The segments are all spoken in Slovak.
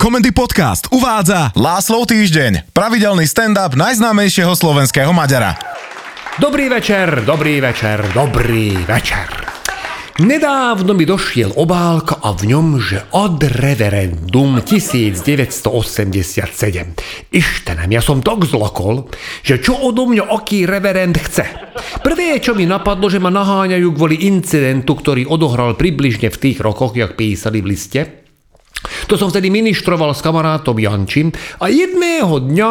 Komendy Podcast uvádza Láslov týždeň, pravidelný stand-up najznámejšieho slovenského Maďara. Dobrý večer, dobrý večer, dobrý večer. Nedávno mi došiel obálka a v ňom, že od referendum 1987. Ištenem, ja som tak zlokol, že čo odo mňa aký reverend chce. Prvé, čo mi napadlo, že ma naháňajú kvôli incidentu, ktorý odohral približne v tých rokoch, jak písali v liste, to som vtedy ministroval s kamarátom Jančím a jedného dňa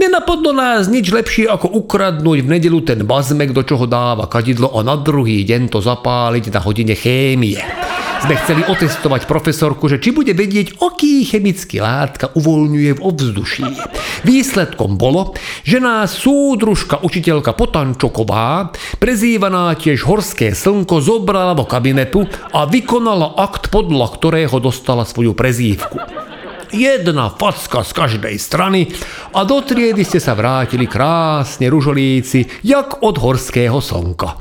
nenapadlo nás nič lepšie ako ukradnúť v nedelu ten bazmek, do čoho dáva kadidlo a na druhý deň to zapáliť na hodine chémie sme chceli otestovať profesorku, že či bude vedieť, aký chemický látka uvoľňuje v ovzduší. Výsledkom bolo, že nás súdružka učiteľka Potančoková, prezývaná tiež Horské slnko, zobrala do kabinetu a vykonala akt, podľa ktorého dostala svoju prezývku. Jedna facka z každej strany a do triedy ste sa vrátili krásne ružolíci, jak od horského slnka.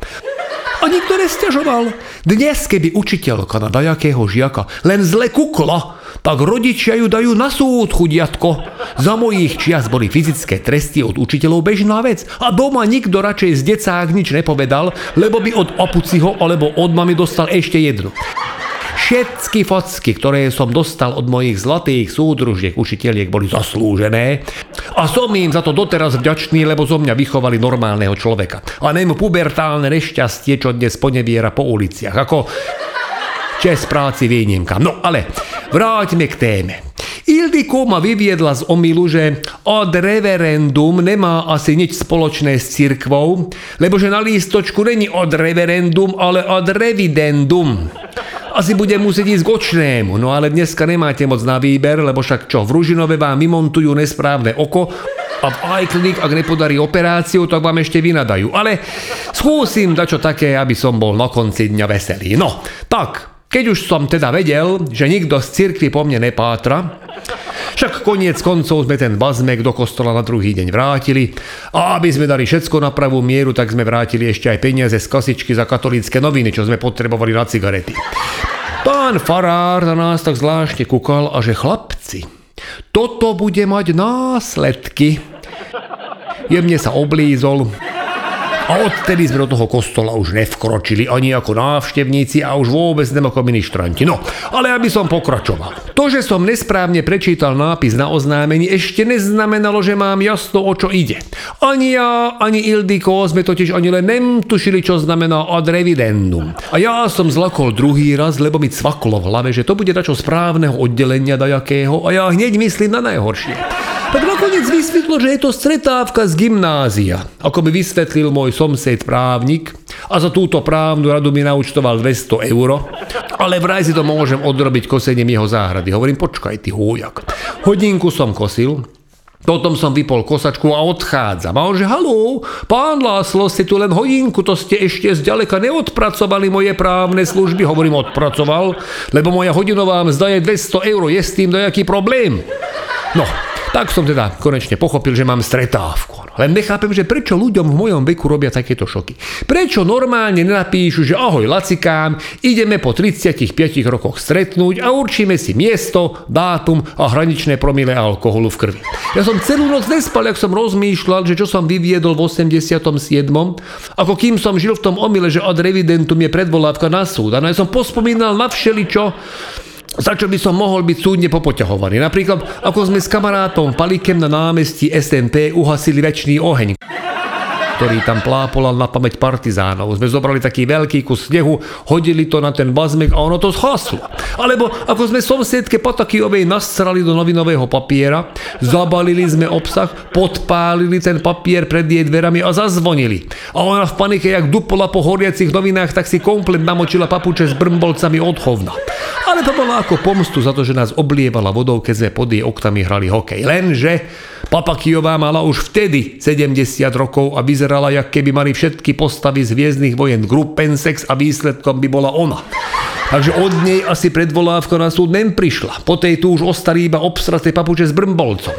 A nikto nestiažoval. Dnes, keby učiteľka na dajakého žiaka len zle kukla, tak rodičia ju dajú na súd, chudiatko. Za mojich čias boli fyzické tresty od učiteľov bežná vec a doma nikto radšej z decák nič nepovedal, lebo by od opuciho alebo od mamy dostal ešte jednu. Všetky focky, ktoré som dostal od mojich zlatých súdružiek učiteľiek, boli zaslúžené a som im za to doteraz vďačný, lebo zo mňa vychovali normálneho človeka. A nem pubertálne nešťastie, čo dnes poneviera po uliciach. Ako čes práci výnimka. No ale vráťme k téme. Ildiko ma vyviedla z omilu, že od referendum nemá asi nič spoločné s cirkvou, lebo že na lístočku není od referendum, ale od revidendum. Asi budem musieť ísť k očnému, no ale dneska nemáte moc na výber, lebo však čo, v Ružinove vám vymontujú nesprávne oko a v iClinic, ak nepodarí operáciu, tak vám ešte vynadajú. Ale skúsim dačo také, aby som bol na konci dňa veselý. No, tak, keď už som teda vedel, že nikto z cirkvi po mne nepátra, však koniec koncov sme ten bazmek do kostola na druhý deň vrátili a aby sme dali všetko na pravú mieru, tak sme vrátili ešte aj peniaze z kasičky za katolícke noviny, čo sme potrebovali na cigarety. Pán farár na nás tak zvláštne kúkal a že chlapci, toto bude mať následky. Jemne sa oblízol, a odtedy sme do toho kostola už nevkročili ani ako návštevníci a už vôbec nem ako ministranti. No, ale aby som pokračoval. To, že som nesprávne prečítal nápis na oznámení, ešte neznamenalo, že mám jasno, o čo ide. Ani ja, ani Ildiko sme totiž ani len nemtušili, čo znamená ad revidendum. A ja som zlakol druhý raz, lebo mi cvaklo v hlave, že to bude dačo správneho oddelenia dajakého a ja hneď myslím na najhoršie. Tak nakoniec vysvetlo, že je to stretávka z gymnázia. Ako by vysvetlil môj somsed právnik a za túto právnu radu mi naučtoval 200 eur, ale vraj si to môžem odrobiť kosením jeho záhrady. Hovorím, počkaj, ty hújak. Hodinku som kosil, potom som vypol kosačku a odchádzam. A on že, haló, pán Láslo, ste tu len hodinku, to ste ešte zďaleka neodpracovali moje právne služby. Hovorím, odpracoval, lebo moja hodinová mzda je 200 eur, je s tým nejaký problém. No, tak som teda konečne pochopil, že mám stretávku. Len nechápem, že prečo ľuďom v mojom veku robia takéto šoky. Prečo normálne nenapíšu, že ahoj lacikám, ideme po 35 rokoch stretnúť a určíme si miesto, dátum a hraničné promile alkoholu v krvi. Ja som celú noc nespal, ak som rozmýšľal, že čo som vyviedol v 87. Ako kým som žil v tom omyle, že ad revidentum je predvolávka na súd. A ja som pospomínal na všeličo, za čo by som mohol byť súdne popoťahovaný. Napríklad, ako sme s kamarátom Palikem na námestí SMP uhasili väčší oheň ktorý tam plápolal na pamäť partizánov. Sme zobrali taký veľký kus snehu, hodili to na ten bazmek a ono to zhaslo. Alebo ako sme somsiedke Patakijovej nasrali do novinového papiera, zabalili sme obsah, podpálili ten papier pred jej dverami a zazvonili. A ona v panike, jak dupola po horiacich novinách, tak si komplet namočila papuče s brmbolcami od hovna. Ale to bolo ako pomstu za to, že nás oblievala vodou, keď sme pod jej oktami hrali hokej. Lenže Papakijová mala už vtedy 70 rokov a vyzerala, jak keby mali všetky postavy z Hviezdnych vojen Gruppensex a výsledkom by bola ona. Takže od nej asi predvolávka na súd nem prišla. Po tej tu už ostali iba obstraté papuče s brmbolcom.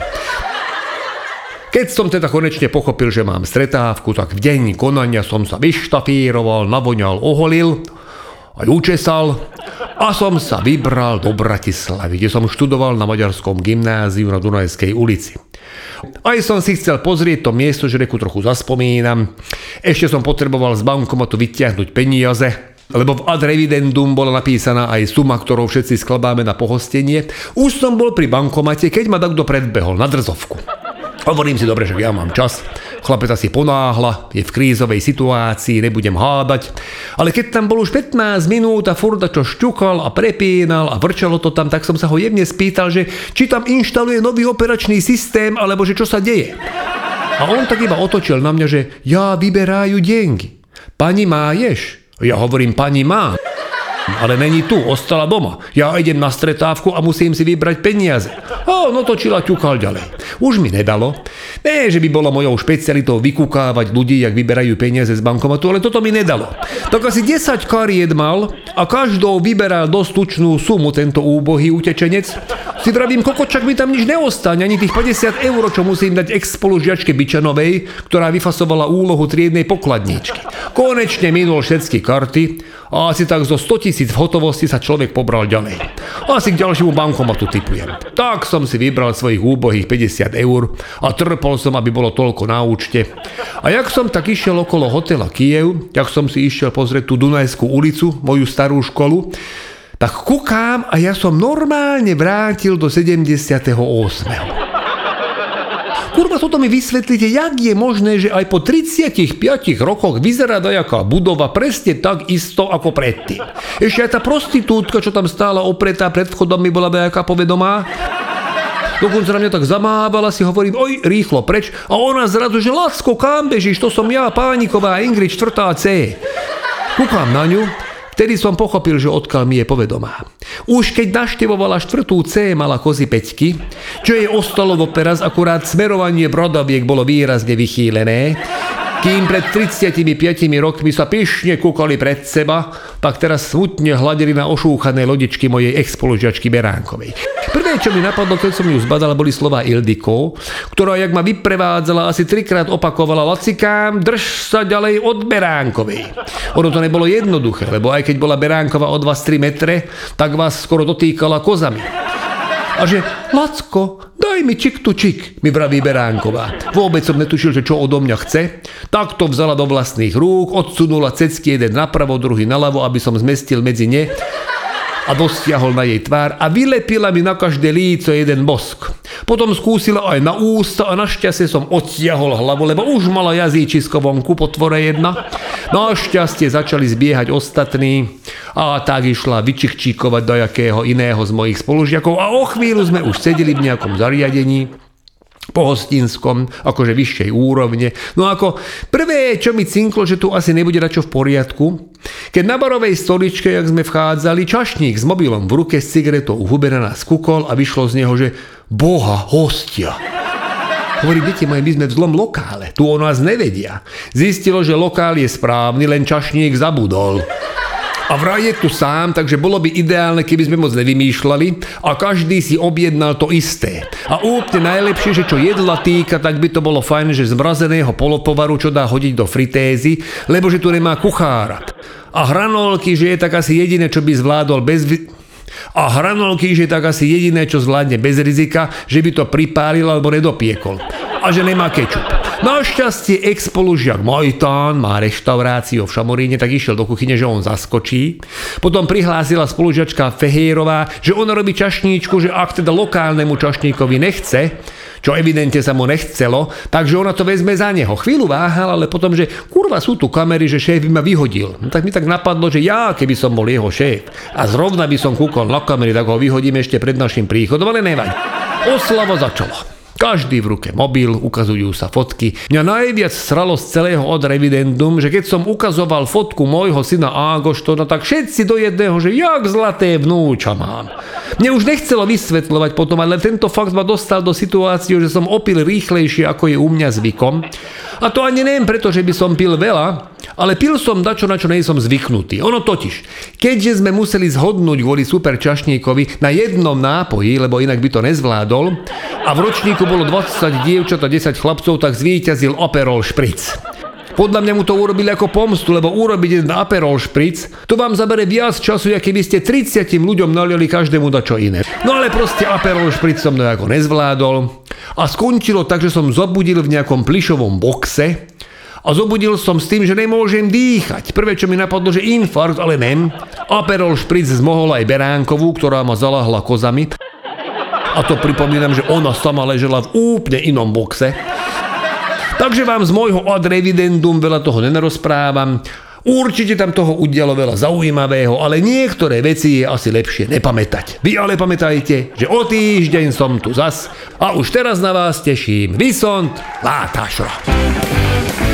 Keď som teda konečne pochopil, že mám stretávku, tak v deň konania som sa vyštafíroval, navoňal, oholil aj učesal a som sa vybral do Bratislavy, kde som študoval na Maďarskom gymnáziu na Dunajskej ulici. Aj som si chcel pozrieť to miesto, že reku trochu zaspomínam. Ešte som potreboval z bankomatu vyťahnuť peniaze, lebo v ad revidendum bola napísaná aj suma, ktorou všetci skladáme na pohostenie. Už som bol pri bankomate, keď ma takto predbehol na drzovku. Hovorím si dobre, že ja mám čas. Chlapec asi ponáhla, je v krízovej situácii, nebudem hádať. Ale keď tam bol už 15 minút a furda čo šťukal a prepínal a vrčalo to tam, tak som sa ho jemne spýtal, že či tam inštaluje nový operačný systém, alebo že čo sa deje. A on tak iba otočil na mňa, že ja vyberajú dengy. Pani má ješ? Ja hovorím, pani má. Ale není tu, ostala doma. Ja idem na stretávku a musím si vybrať peniaze. A no točila ťukal ďalej. Už mi nedalo. Nie, že by bolo mojou špecialitou vykukávať ľudí, jak vyberajú peniaze z bankomatu, ale toto mi nedalo. Tak asi 10 kariet mal a každou vyberal dosť tučnú sumu tento úbohý utečenec. Si vravím, kokočak mi tam nič neostane, ani tých 50 eur, čo musím dať ex-spolužiačke Bičanovej, ktorá vyfasovala úlohu triednej pokladničky. Konečne minul všetky karty a asi tak zo 100 tisíc v hotovosti sa človek pobral ďalej. Asi k ďalšiemu bankomatu typujem. Tak som si vybral svojich úbohých 50 eur a trpol som, aby bolo toľko na účte. A jak som tak išiel okolo hotela Kiev, jak som si išiel pozrieť tú Dunajskú ulicu, moju starú školu, tak kukám a ja som normálne vrátil do 78. Kurva, toto mi vysvetlíte, jak je možné, že aj po 35 rokoch vyzerá dajaká budova presne tak isto ako predtým. Ešte aj tá prostitútka, čo tam stála opretá pred vchodom, mi bola dajaká povedomá. Dokonca na mňa tak zamávala, si hovorím, oj, rýchlo preč. A ona zrazu, že Lacko, kam bežíš, to som ja, Pániková, Ingrid, 4. C. Kúkam na ňu, Vtedy som pochopil, že odkiaľ mi je povedomá. Už keď naštevovala štvrtú C, mala kozy peťky, čo jej ostalo doteraz, akurát smerovanie brodoviek bolo výrazne vychýlené, kým pred 35 rokmi sa pyšne kúkali pred seba, tak teraz smutne hladili na ošúchané lodičky mojej expolužiačky Beránkovej. Prvé, čo mi napadlo, keď som ju zbadal, boli slova Ildiko, ktorá, jak ma vyprevádzala, asi trikrát opakovala Lacikám, drž sa ďalej od Beránkovej. Ono to nebolo jednoduché, lebo aj keď bola Beránkova od vás 3 metre, tak vás skoro dotýkala kozami. A že, Lacko, daj mi čik tu čik, mi vraví Beránková. Vôbec som netušil, že čo odo mňa chce. Tak to vzala do vlastných rúk, odsunula cecky jeden napravo, druhý naľavo, aby som zmestil medzi ne a dosiahol na jej tvár a vylepila mi na každé líco jeden bosk. Potom skúsila aj na ústa a našťastie som odtiahol hlavu, lebo už mala jazyčisko vonku po jedna. Našťastie začali zbiehať ostatní a tak išla vyčichčíkovať do jakého iného z mojich spolužiakov a o chvíľu sme už sedeli v nejakom zariadení pohostinskom, akože vyššej úrovne. No ako prvé, čo mi cinklo, že tu asi nebude čo v poriadku, keď na barovej stoličke, jak sme vchádzali, čašník s mobilom v ruke s cigaretou v hube na nás kukol a vyšlo z neho, že boha, hostia. Hovorí, deti moje, my sme v zlom lokále, tu o nás nevedia. Zistilo, že lokál je správny, len čašník zabudol. A vraj je tu sám, takže bolo by ideálne, keby sme moc nevymýšľali a každý si objednal to isté. A úplne najlepšie, že čo jedla týka, tak by to bolo fajn, že zmrazeného polotovaru, čo dá hodiť do fritézy, lebo že tu nemá kuchára. A hranolky, že je tak asi jediné, čo by zvládol bez... A hranolky, že je tak asi jediné, čo zvládne bez rizika, že by to pripálil alebo nedopiekol. A že nemá kečup. Našťastie ex-spolužiak Mojtán má reštauráciu v Šamoríne, tak išiel do kuchyne, že on zaskočí. Potom prihlásila spolužiačka Fehierová, že ona robí čašníčku, že ak teda lokálnemu čašníkovi nechce, čo evidentne sa mu nechcelo, takže ona to vezme za neho. Chvíľu váhal, ale potom, že kurva sú tu kamery, že šéf by ma vyhodil. No, tak mi tak napadlo, že ja, keby som bol jeho šéf a zrovna by som kúkol na kamery, tak ho vyhodím ešte pred našim príchodom, ale nevadí. Oslavo začalo. Každý v ruke mobil, ukazujú sa fotky. Mňa najviac sralo z celého od revidendum, že keď som ukazoval fotku môjho syna Ágoštona, tak všetci do jedného, že jak zlaté vnúča mám. Mne už nechcelo vysvetľovať potom, ale tento fakt ma dostal do situácie, že som opil rýchlejšie, ako je u mňa zvykom. A to ani neviem preto, že by som pil veľa, ale pil som dačo, na čo nejsom zvyknutý. Ono totiž, keďže sme museli zhodnúť kvôli super čašníkovi na jednom nápoji, lebo inak by to nezvládol, a v ročníku bolo 20 dievčat a 10 chlapcov, tak zvíťazil Operol Špric. Podľa mňa mu to urobili ako pomstu, lebo urobiť jeden Aperol špric, to vám zabere viac času, ako keby ste 30 ľuďom naliali každému da čo iné. No ale proste Aperol špric som nejako nezvládol a skončilo tak, že som zobudil v nejakom plišovom boxe a zobudil som s tým, že nemôžem dýchať. Prvé, čo mi napadlo, že infarkt, ale nem. Aperol špric zmohol aj Beránkovú, ktorá ma zalahla kozami. A to pripomínam, že ona sama ležela v úplne inom boxe. Takže vám z môjho ad revidendum veľa toho nenarozprávam. Určite tam toho udialo veľa zaujímavého, ale niektoré veci je asi lepšie nepamätať. Vy ale pamätajte, že o týždeň som tu zas a už teraz na vás teším. Vysont Látašro.